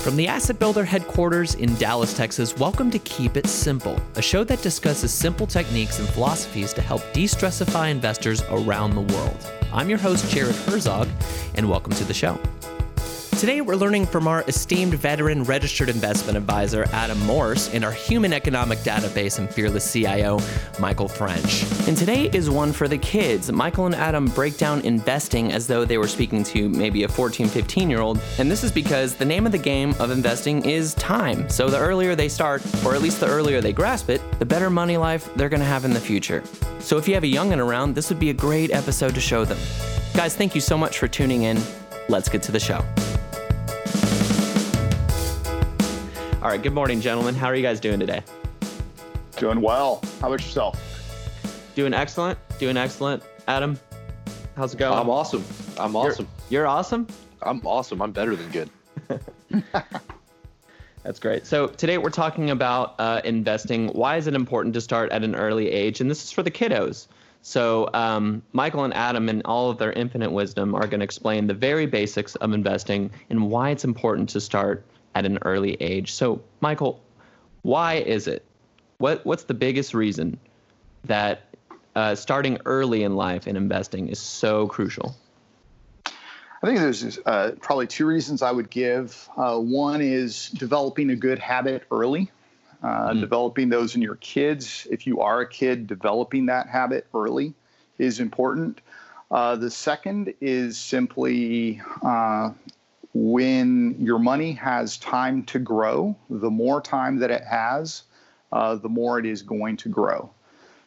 From the Asset Builder headquarters in Dallas, Texas, welcome to Keep It Simple, a show that discusses simple techniques and philosophies to help de stressify investors around the world. I'm your host, Jared Herzog, and welcome to the show. Today, we're learning from our esteemed veteran registered investment advisor, Adam Morse, and our human economic database and fearless CIO, Michael French. And today is one for the kids. Michael and Adam break down investing as though they were speaking to maybe a 14, 15 year old. And this is because the name of the game of investing is time. So the earlier they start, or at least the earlier they grasp it, the better money life they're going to have in the future. So if you have a youngin' around, this would be a great episode to show them. Guys, thank you so much for tuning in. Let's get to the show. All right, good morning, gentlemen. How are you guys doing today? Doing well. How about yourself? Doing excellent. Doing excellent. Adam, how's it going? I'm awesome. I'm awesome. You're, you're awesome? I'm awesome. I'm better than good. That's great. So today we're talking about uh, investing. Why is it important to start at an early age? And this is for the kiddos. So um, Michael and Adam, in all of their infinite wisdom, are going to explain the very basics of investing and why it's important to start at an early age. So, Michael, why is it? What What's the biggest reason that uh, starting early in life in investing is so crucial? I think there's uh, probably two reasons I would give. Uh, one is developing a good habit early, mm. developing those in your kids. If you are a kid, developing that habit early is important. Uh, the second is simply uh, when your money has time to grow, the more time that it has, uh, the more it is going to grow.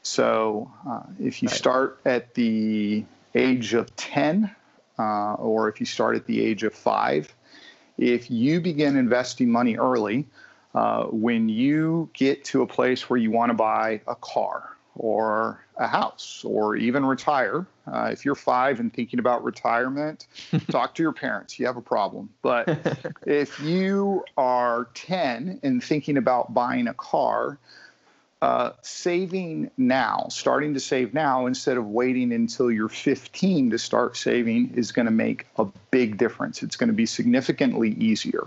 So uh, if you right. start at the age of 10, uh, or if you start at the age of five, if you begin investing money early, uh, when you get to a place where you want to buy a car or a house or even retire. Uh, if you're five and thinking about retirement, talk to your parents. You have a problem. But if you are 10 and thinking about buying a car, uh, saving now, starting to save now instead of waiting until you're 15 to start saving is going to make a big difference. It's going to be significantly easier.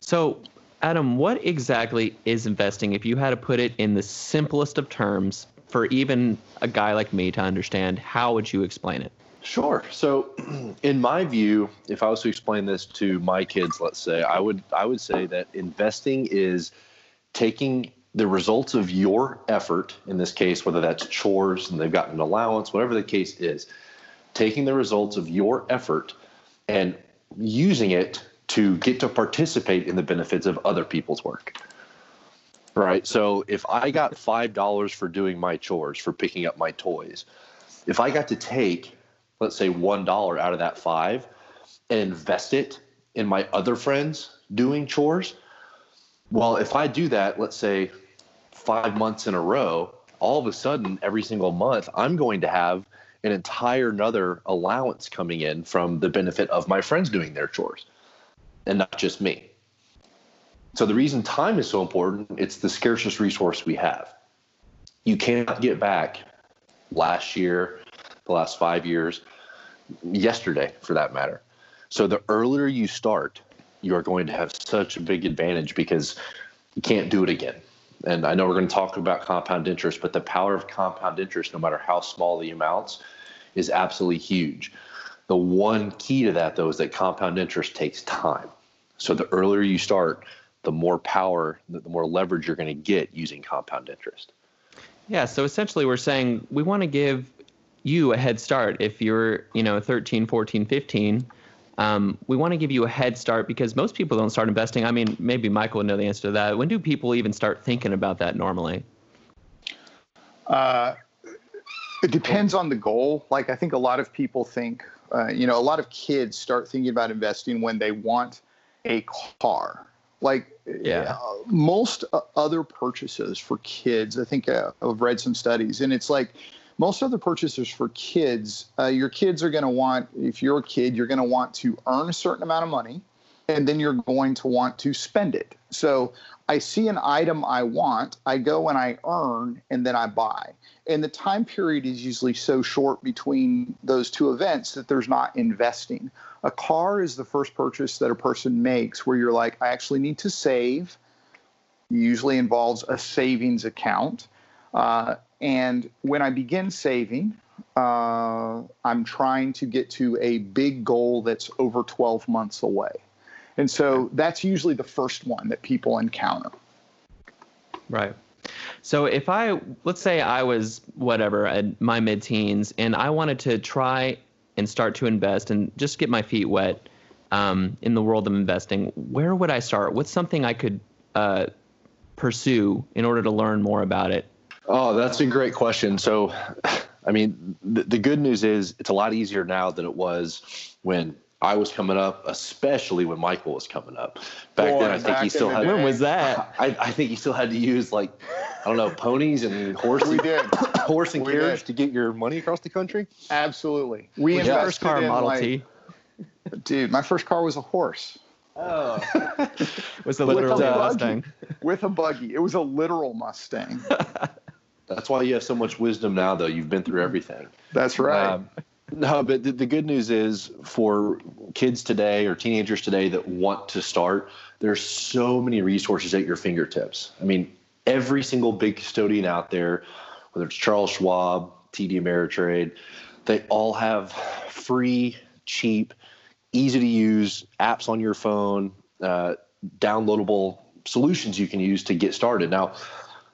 So, Adam, what exactly is investing? If you had to put it in the simplest of terms for even a guy like me to understand, how would you explain it? Sure. So, in my view, if I was to explain this to my kids, let's say, I would I would say that investing is taking the results of your effort, in this case, whether that's chores and they've gotten an allowance, whatever the case is, taking the results of your effort and using it to get to participate in the benefits of other people's work. Right. So if I got $5 for doing my chores, for picking up my toys, if I got to take, let's say, $1 out of that five and invest it in my other friends doing chores, well, if I do that, let's say five months in a row, all of a sudden, every single month, I'm going to have an entire another allowance coming in from the benefit of my friends doing their chores and not just me. So the reason time is so important, it's the scarcest resource we have. You cannot get back last year, the last five years, yesterday for that matter. So the earlier you start, you are going to have such a big advantage because you can't do it again. And I know we're going to talk about compound interest, but the power of compound interest, no matter how small the amounts, is absolutely huge. The one key to that, though, is that compound interest takes time. So the earlier you start, the more power, the more leverage you're going to get using compound interest. Yeah. So essentially, we're saying we want to give you a head start if you're, you know, 13, 14, 15. Um, we want to give you a head start because most people don't start investing. I mean, maybe Michael would know the answer to that. When do people even start thinking about that normally? Uh, it depends on the goal. Like, I think a lot of people think, uh, you know, a lot of kids start thinking about investing when they want a car. Like yeah. Uh, most uh, other purchases for kids, I think uh, I've read some studies, and it's like most other purchases for kids, uh, your kids are going to want, if you're a kid, you're going to want to earn a certain amount of money and then you're going to want to spend it. So I see an item I want, I go and I earn, and then I buy. And the time period is usually so short between those two events that there's not investing. A car is the first purchase that a person makes where you're like, I actually need to save. Usually involves a savings account. Uh, and when I begin saving, uh, I'm trying to get to a big goal that's over 12 months away. And so that's usually the first one that people encounter. Right. So if I, let's say I was whatever at my mid teens and I wanted to try and start to invest and just get my feet wet um, in the world of investing, where would I start? What's something I could uh, pursue in order to learn more about it? Oh, that's a great question. So, I mean, the, the good news is it's a lot easier now than it was when I was coming up, especially when Michael was coming up. Back Boy, then, I think he still had. When was that? I, I, think he still had to use like, I don't know, ponies and horse. We did horse and we carriage did. to get your money across the country. Absolutely, we yeah. invested first car in Model like, T. Dude, my first car was a horse. Oh, was the literal Mustang with a buggy. It was a literal Mustang. That's why you have so much wisdom now, though. You've been through everything. That's right. Um, no, but the, the, good news is for kids today or teenagers today that want to start, there's so many resources at your fingertips. I mean, every single big custodian out there, whether it's Charles Schwab, TD Ameritrade, they all have free, cheap, easy to use apps on your phone, uh, downloadable solutions you can use to get started. Now,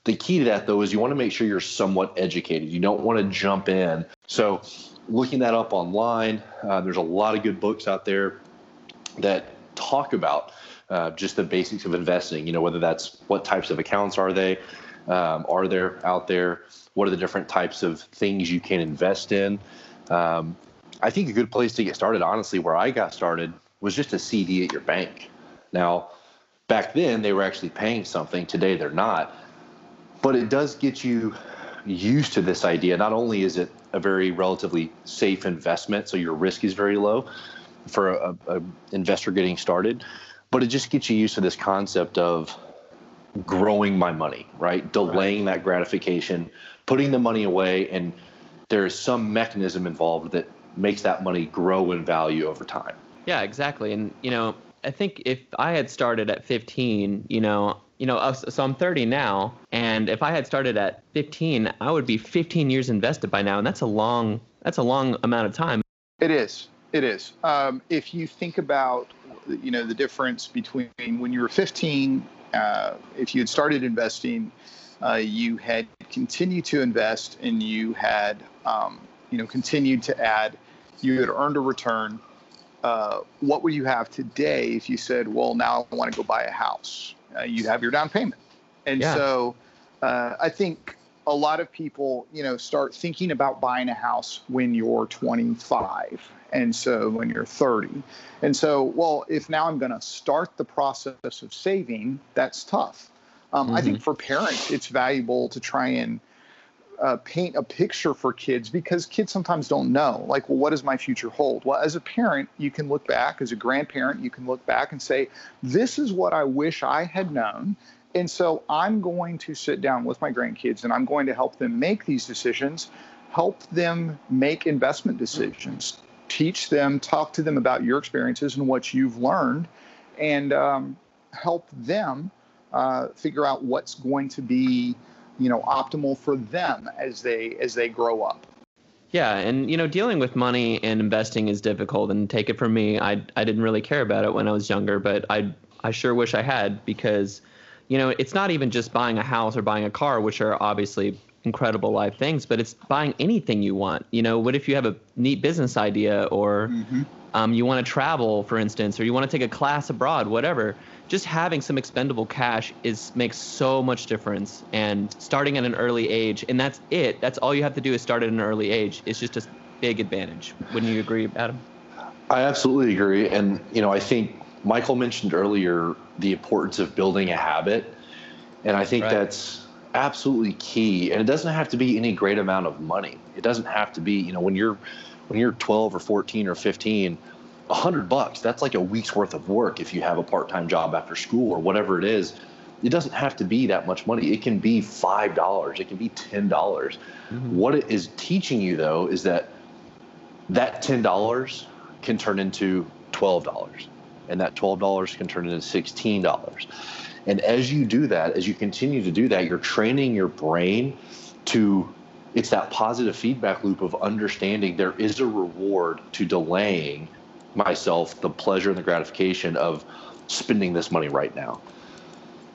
the key to that though is you want to make sure you're somewhat educated. You don't want to jump in. So looking that up online. Uh, there's a lot of good books out there that talk about uh, just the basics of investing. You know, whether that's what types of accounts are they, um, are there out there, what are the different types of things you can invest in. Um, I think a good place to get started, honestly, where I got started was just a CD at your bank. Now, back then they were actually paying something. Today they're not, but it does get you used to this idea. Not only is it a very relatively safe investment, so your risk is very low for a, a investor getting started, but it just gets you used to this concept of growing my money, right? Delaying right. that gratification, putting the money away, and there is some mechanism involved that makes that money grow in value over time. Yeah, exactly. And you know, I think if I had started at 15, you know, you know, so I'm 30 now, and if I had started at 15, I would be 15 years invested by now, and that's a long that's a long amount of time. It is. It is. Um, if you think about, you know, the difference between when you were 15, uh, if you had started investing, uh, you had continued to invest, and you had, um, you know, continued to add, you had earned a return. Uh, what would you have today if you said, well, now I want to go buy a house? Uh, you have your down payment. And yeah. so uh, I think a lot of people, you know, start thinking about buying a house when you're 25 and so when you're 30. And so, well, if now I'm going to start the process of saving, that's tough. Um, mm-hmm. I think mm-hmm. for parents, it's valuable to try and uh, paint a picture for kids because kids sometimes don't know like well what does my future hold? Well as a parent you can look back. As a grandparent you can look back and say this is what i wish i had known. And so i'm going to sit down with my grandkids and i'm going to help them make these decisions help them make investment decisions teach them talk to them about your experiences and what you've learned and um, help them uh, figure out what's going to be you know optimal for them as they as they grow up. Yeah and you know dealing with money and investing is difficult and take it from me i i didn't really care about it when i was younger but i i sure wish i had because you know it's not even just buying a house or buying a car which are obviously incredible life things but it's buying anything you want. You know what if you have a neat business idea or mm-hmm. um, you want to travel for instance or you want to take a class abroad whatever just having some expendable cash is makes so much difference. And starting at an early age and that's it. That's all you have to do is start at an early age. It's just a big advantage. Wouldn't you agree adam? I absolutely agree. And you know i think michael mentioned earlier the importance of building a habit. And i think right. that's absolutely key and it doesn't have to be any great amount of money it doesn't have to be you know when you're when you're 12 or 14 or 15 hundred bucks, that's like a week's worth of work if you have a part-time job after school or whatever it is. It doesn't have to be that much money. It can be five dollars. It can be ten dollars. Mm-hmm. What it is teaching you though is that that ten dollars can turn into twelve dollars, and that twelve dollars can turn into sixteen dollars. And as you do that, as you continue to do that, you're training your brain to it's that positive feedback loop of understanding there is a reward to delaying myself the pleasure and the gratification of spending this money right now.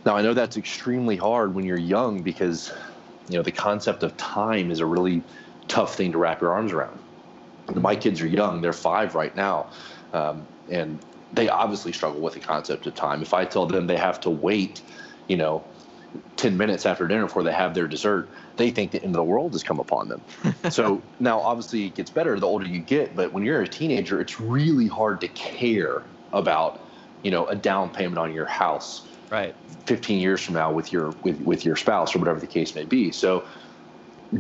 Now, I know that's extremely hard when you're young because, you know, the concept of time is a really tough thing to wrap your arms around. My kids are young; they're five right now, um, and they obviously struggle with the concept of time. If I tell them they have to wait, you know, 10 minutes after dinner before they have their dessert, they think the end of the world has come upon them. so now, obviously, it gets better the older you get, but when you're a teenager, it's really hard to care about, you know, a down payment on your house. Right. 15 years from now with your with, with your spouse or whatever the case may be. So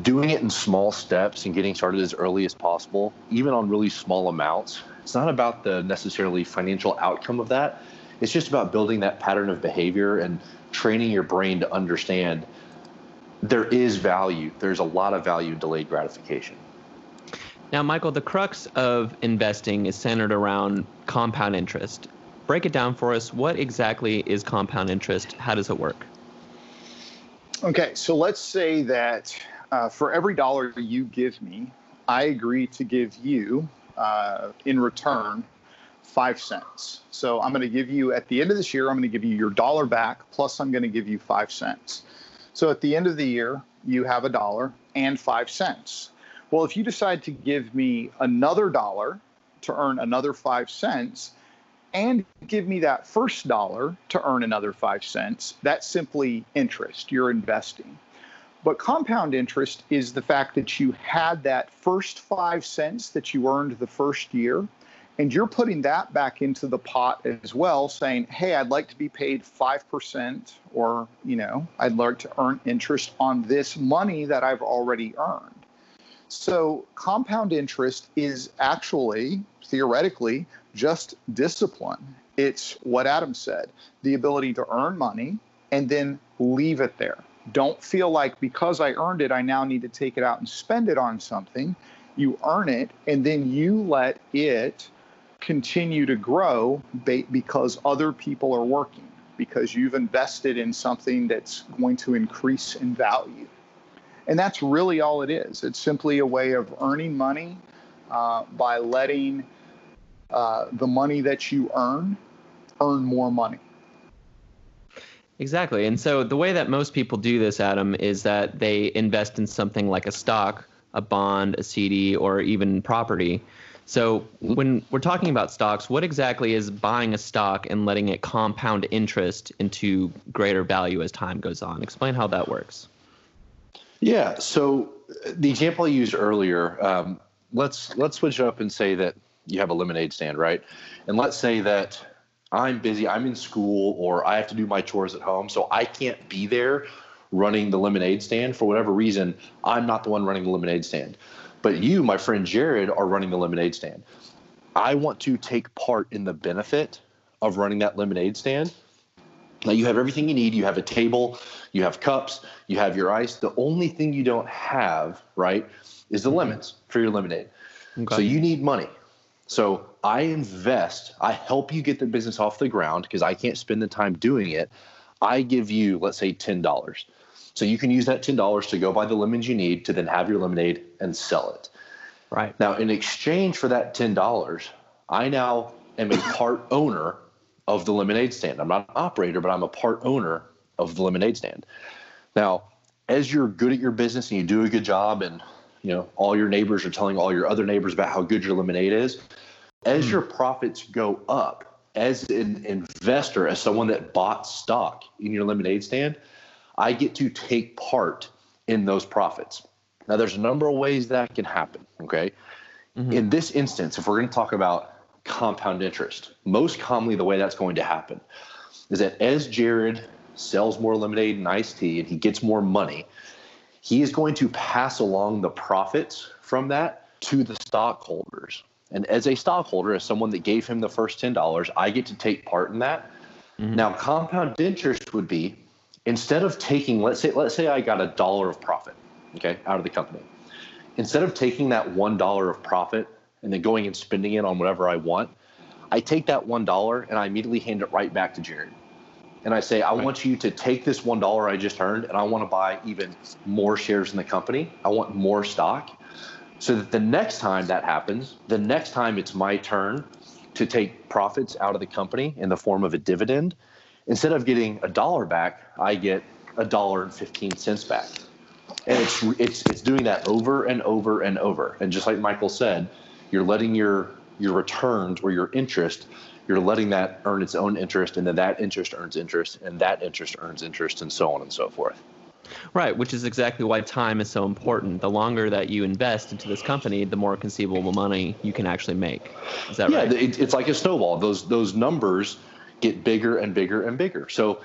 doing it in small steps and getting started as early as possible, even on really small amounts, it's not about the necessarily financial outcome of that. It's just about building that pattern of behavior and training your brain to understand there is value. There's a lot of value in delayed gratification. Now, Michael, the crux of investing is centered around compound interest. Break it down for us. What exactly is compound interest? How does it work? Okay, so let's say that uh, for every dollar you give me, I agree to give you uh, in return five cents. So I'm going to give you at the end of this year, I'm going to give you your dollar back, plus I'm going to give you five cents. So at the end of the year, you have a dollar and five cents. Well, if you decide to give me another dollar to earn another five cents, and give me that first dollar to earn another five cents, that's simply interest. You're investing. But compound interest is the fact that you had that first five cents that you earned the first year, and you're putting that back into the pot as well, saying, hey, I'd like to be paid 5%, or, you know, I'd like to earn interest on this money that I've already earned. So compound interest is actually, theoretically, just discipline. It's what Adam said the ability to earn money and then leave it there don't feel like because I earned it, I now need to take it out and spend it on something. You earn it, and then you let it continue to grow because other people are working, because you've invested in something that's going to increase in value. And that's really all it is. It's simply a way of earning money uh, by letting uh, the money that you earn earn more money. Exactly. And so the way that most people do this, Adam, is that they invest in something like a stock, a bond, a CD, or even property. So when we're talking about stocks, what exactly is buying a stock and letting it compound interest into greater value as time goes on? Explain how that works. Yeah. So the example I used earlier, um, let's let's switch it up and say that you have a lemonade stand, right? And let's say that I'm busy, I'm in school, or I have to do my chores at home, so I can't be there running the lemonade stand for whatever reason. I'm not the one running the lemonade stand. But you, my friend Jared, are running the lemonade stand. I want to take part in the benefit of running that lemonade stand. Now you have everything you need. You have a table, you have cups, you have your ice. The only thing you don't have, right, is the mm-hmm. lemons for your lemonade. Okay. So you need money. So I invest, I help you get the business off the ground because I can't spend the time doing it. I give you, let's say, $10. So you can use that $10 to go buy the lemons you need to then have your lemonade and sell it. Right. Now, in exchange for that $10, I now am a part owner of the lemonade stand. I'm not an operator, but I'm a part owner of the lemonade stand. Now, as you're good at your business and you do a good job and you know all your neighbors are telling all your other neighbors about how good your lemonade is as hmm. your profits go up as an investor as someone that bought stock in your lemonade stand i get to take part in those profits now there's a number of ways that can happen okay mm-hmm. in this instance if we're going to talk about compound interest most commonly the way that's going to happen is that as jared sells more lemonade and iced tea and he gets more money he is going to pass along the profits from that to the stockholders. And as a stockholder, as someone that gave him the first $10, I get to take part in that. Mm-hmm. Now, compound interest would be instead of taking, let's say, let's say I got a dollar of profit, okay, out of the company. Instead of taking that one dollar of profit and then going and spending it on whatever I want, I take that one dollar and I immediately hand it right back to Jared. And I say, I right. want you to take this one dollar I just earned and I want to buy even more shares in the company. I want more stock. So that the next time that happens, the next time it's my turn to take profits out of the company in the form of a dividend, instead of getting a dollar back, I get a dollar and 15 cents back. And it's it's it's doing that over and over and over. And just like Michael said, you're letting your your returns or your interest, you're letting that earn its own interest, and then that interest earns interest, and that interest earns interest, and so on and so forth. Right, which is exactly why time is so important. The longer that you invest into this company, the more conceivable money you can actually make. Is that yeah, right? Yeah, it's like a snowball. Those those numbers get bigger and bigger and bigger. So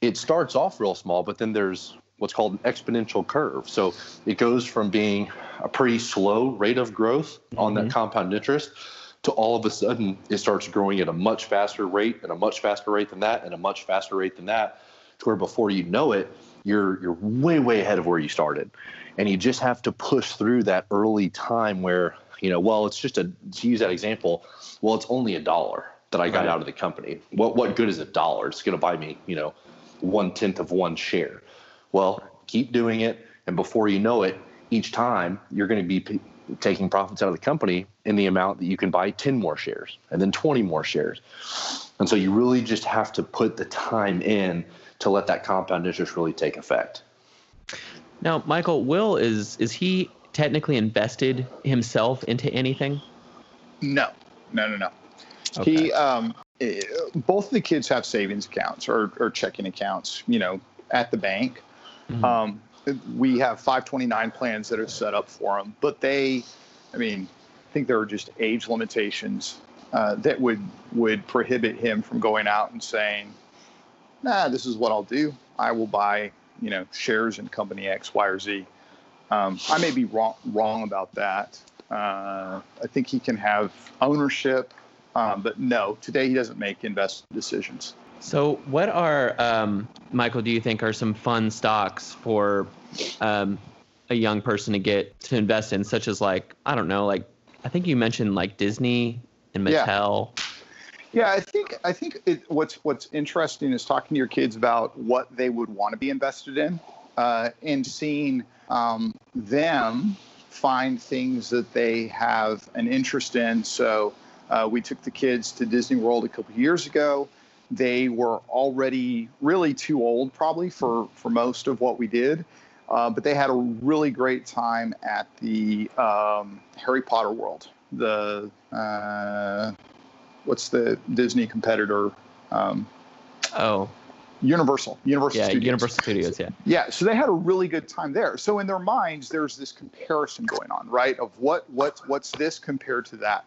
it starts off real small, but then there's what's called an exponential curve. So it goes from being a pretty slow rate of growth mm-hmm. on that mm-hmm. compound interest to all of a sudden it starts growing at a much faster rate and a much faster rate than that and a much faster rate than that to where before you know it you're you're way way ahead of where you started and you just have to push through that early time where you know well it's just a to use that example well it's only a dollar that I got right. out of the company what what good is a dollar it's going to buy me you know one tenth of one share well keep doing it and before you know it each time you're going to be taking profits out of the company in the amount that you can buy 10 more shares and then 20 more shares. And so you really just have to put the time in to let that compound interest really take effect. Now, Michael, Will is is he technically invested himself into anything? No, no, no, no. Okay. He, um, both the kids have savings accounts or, or checking accounts, you know, at the bank. Mm-hmm. Um, we have 529 plans that are set up for them, but they, I mean, I think there are just age limitations uh, that would would prohibit him from going out and saying, "Nah, this is what I'll do. I will buy, you know, shares in company X, Y, or Z." Um, I may be wrong wrong about that. Uh, I think he can have ownership, um, but no, today he doesn't make investment decisions. So, what are um, Michael? Do you think are some fun stocks for um, a young person to get to invest in, such as like I don't know, like I think you mentioned like Disney and Mattel. Yeah. Yeah, think I think it, what's what's interesting is talking to your kids about what they would want to be invested in, uh, and seeing um, them find things that they have an interest in. So uh, we took the kids to Disney World a couple years ago they were already really too old, probably for for most of what we did. Uh, but they had a really great time at the um, Harry Potter World. The uh, what's the Disney competitor? Um, oh, Universal. Universal. Yeah, Studios. Universal Studios. Yeah. Yeah. So they had a really good time there. So in their minds, there's this comparison going on, right? Of what what what's this compared to that?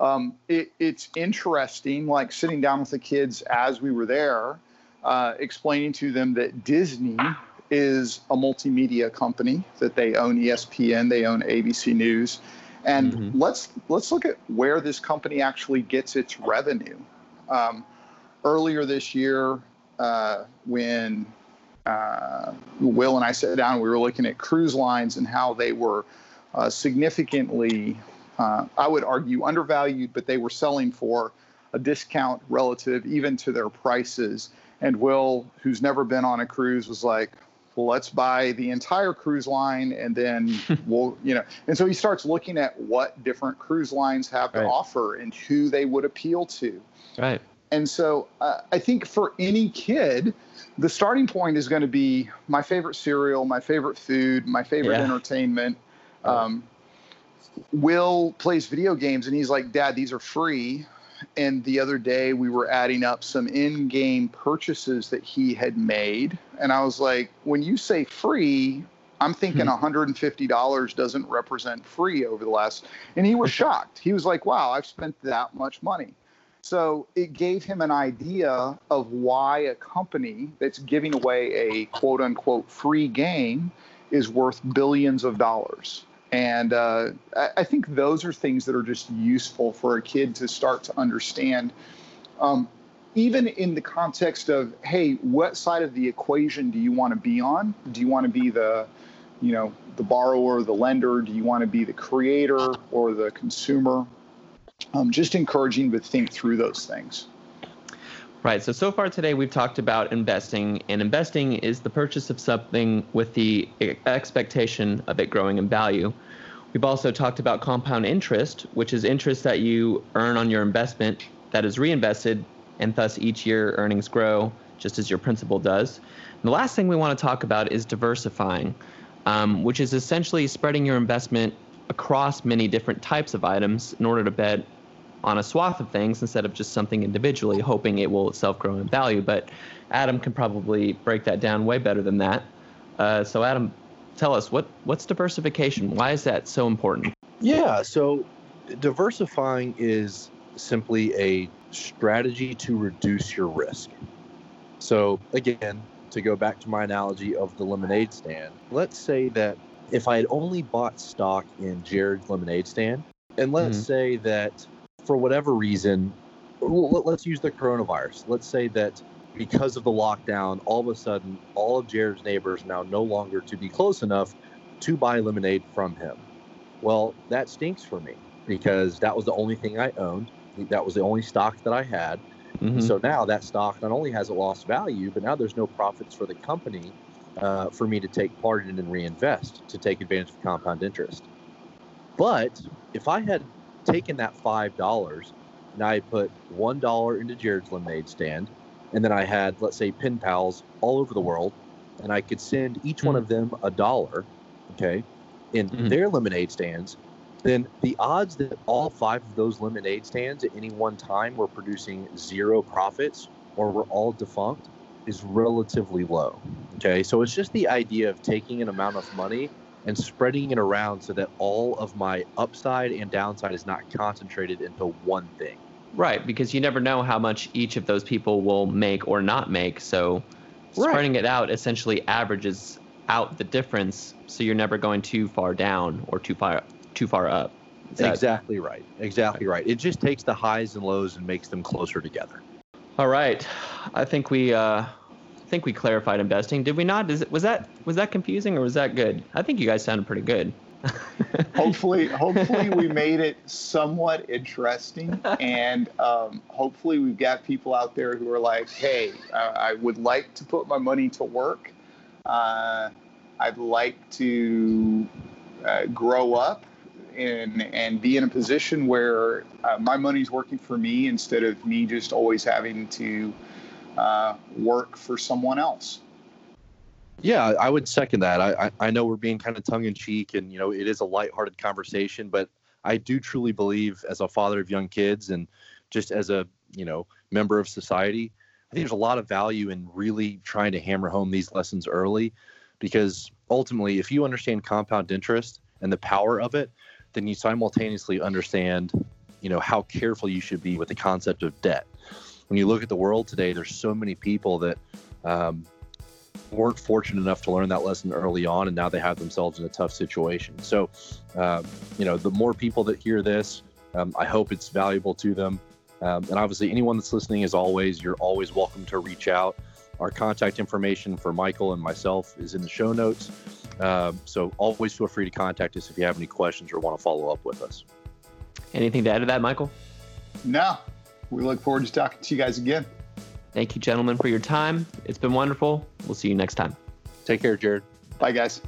um, it, it's interesting, like sitting down with the kids as we were there, uh, explaining to them that Disney is a multimedia company, that they own ESPN, they own ABC News. And mm-hmm. let's let's look at where this company actually gets its revenue. Um, earlier this year, uh, when uh, Will and I sat down, we were looking at cruise lines and how they were uh, significantly uh, I would argue undervalued, but they were selling for a discount relative even to their prices. And Will, who's never been on a cruise, was like, let's buy the entire cruise line and then we'll, you know. And so he starts looking at what different cruise lines have to offer and who they would appeal to. Right. And so uh, I think for any kid, the starting point is going to be my favorite cereal, my favorite food, my favorite yeah. entertainment. Um, Will plays video games and he's like, Dad, these are free. And the other day we were adding up some in game purchases that he had made. And I was like, when you say free, I'm thinking $150 hmm. doesn't represent free over the last. And he was shocked. He was like, wow, I've spent that much money. So it gave him an idea of why a company that's giving away a quote unquote free game is worth billions of dollars And uh, I, think those are things that are just useful for a kid to start to understand. Um, even in the context of, hey, what side of the equation do you want to be on? Do you want to be the, you know, the borrower, the lender? Do you want to be the creator or the consumer? Um, just encouraging to think through those things. Right. So, so far today, we've talked about investing, and investing is the purchase of something with the expectation of it growing in value. We've also talked about compound interest, which is interest that you earn on your investment that is reinvested, and thus each year earnings grow just as your principal does. And the last thing we want to talk about is diversifying, um, which is essentially spreading your investment across many different types of items in order to bet on a swath of things instead of just something individually, hoping it will itself grow in value. But Adam can probably break that down way better than that. Uh, so, Adam, tell us what what's diversification? Why is that so important? Yeah, so diversifying is simply a strategy to reduce your risk. So, again, to go back to my analogy of the lemonade stand, let's say that if I had only bought stock in Jared's lemonade stand, and let's mm-hmm. say that for whatever reason, let's use the coronavirus. Let's say that because of the lockdown, all of a sudden, all of Jared's neighbors now no longer to be close enough to buy lemonade from him. Well, that stinks for me because that was the only thing I owned. That was the only stock that I had. Mm-hmm. So now that stock not only has a lost value, but now there's no profits for the company uh, for me to take part in and reinvest to take advantage of compound interest. But if I had taken that five dollars and I put one dollar into Jared's lemonade stand, and then I had let's say pen pals all over the world, and I could send each mm-hmm. one of them a dollar, okay, in mm-hmm. their lemonade stands, then the odds that all five of those lemonade stands at any one time were producing zero profits or were all defunct is relatively low. Okay, so it's just the idea of taking an amount of money and spreading it around so that all of my upside and downside is not concentrated into one thing. Right, because you never know how much each of those people will make or not make. So spreading right. it out essentially averages out the difference so you're never going too far down or too far too far up. That... exactly right. Exactly right. It just takes the highs and lows and makes them closer together. All right. I think we uh think we clarified investing. Did we not? Is it was that was that confusing or was that good? I think you guys sounded pretty good. hopefully, hopefully we made it somewhat interesting, and um, hopefully we've got people out there who are like, "Hey, uh, I would like to put my money to work. Uh, I'd like to uh, grow up and and be in a position where uh, my money's working for me instead of me just always having to." Uh, work for someone else. Yeah, I would second that. I, I know we're being kind of tongue in cheek, and you know it is a lighthearted conversation, but I do truly believe, as a father of young kids, and just as a you know member of society, I think there's a lot of value in really trying to hammer home these lessons early, because ultimately, if you understand compound interest and the power of it, then you simultaneously understand, you know, how careful you should be with the concept of debt when you look at the world today, there's so many people that um, weren't fortunate enough to learn that lesson early on, and now they have themselves in a tough situation. So, uh, you know, the more people that hear this, um, I hope it's valuable to them. Um, and obviously, anyone that's listening, as always, you're always welcome to reach out. Our contact information for Michael and myself is in the show notes. Uh, so always feel free to contact us if you have any questions or want to follow up with us. Anything to add to that, Michael? No, we look forward to talking to you guys again. Thank you, gentlemen, for your time. It's been wonderful. We'll see you next time. Take care, Jared. Bye, guys.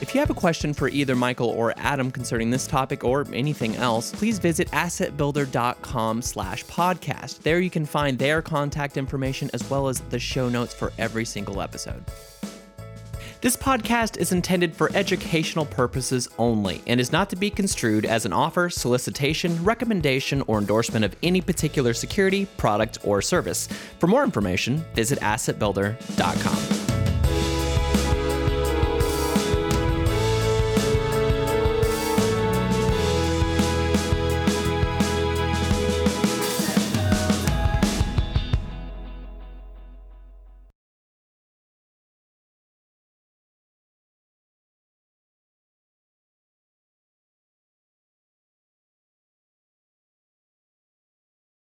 If you have a question for either Michael or Adam concerning this topic or anything else, please visit assetbuilder.com slash podcast. There you can find their contact information as well as the show notes for every single episode. This podcast is intended for educational purposes only and is not to be construed as an offer, solicitation, recommendation, or endorsement of any particular security, product, or service. For more information, visit assetbuilder.com.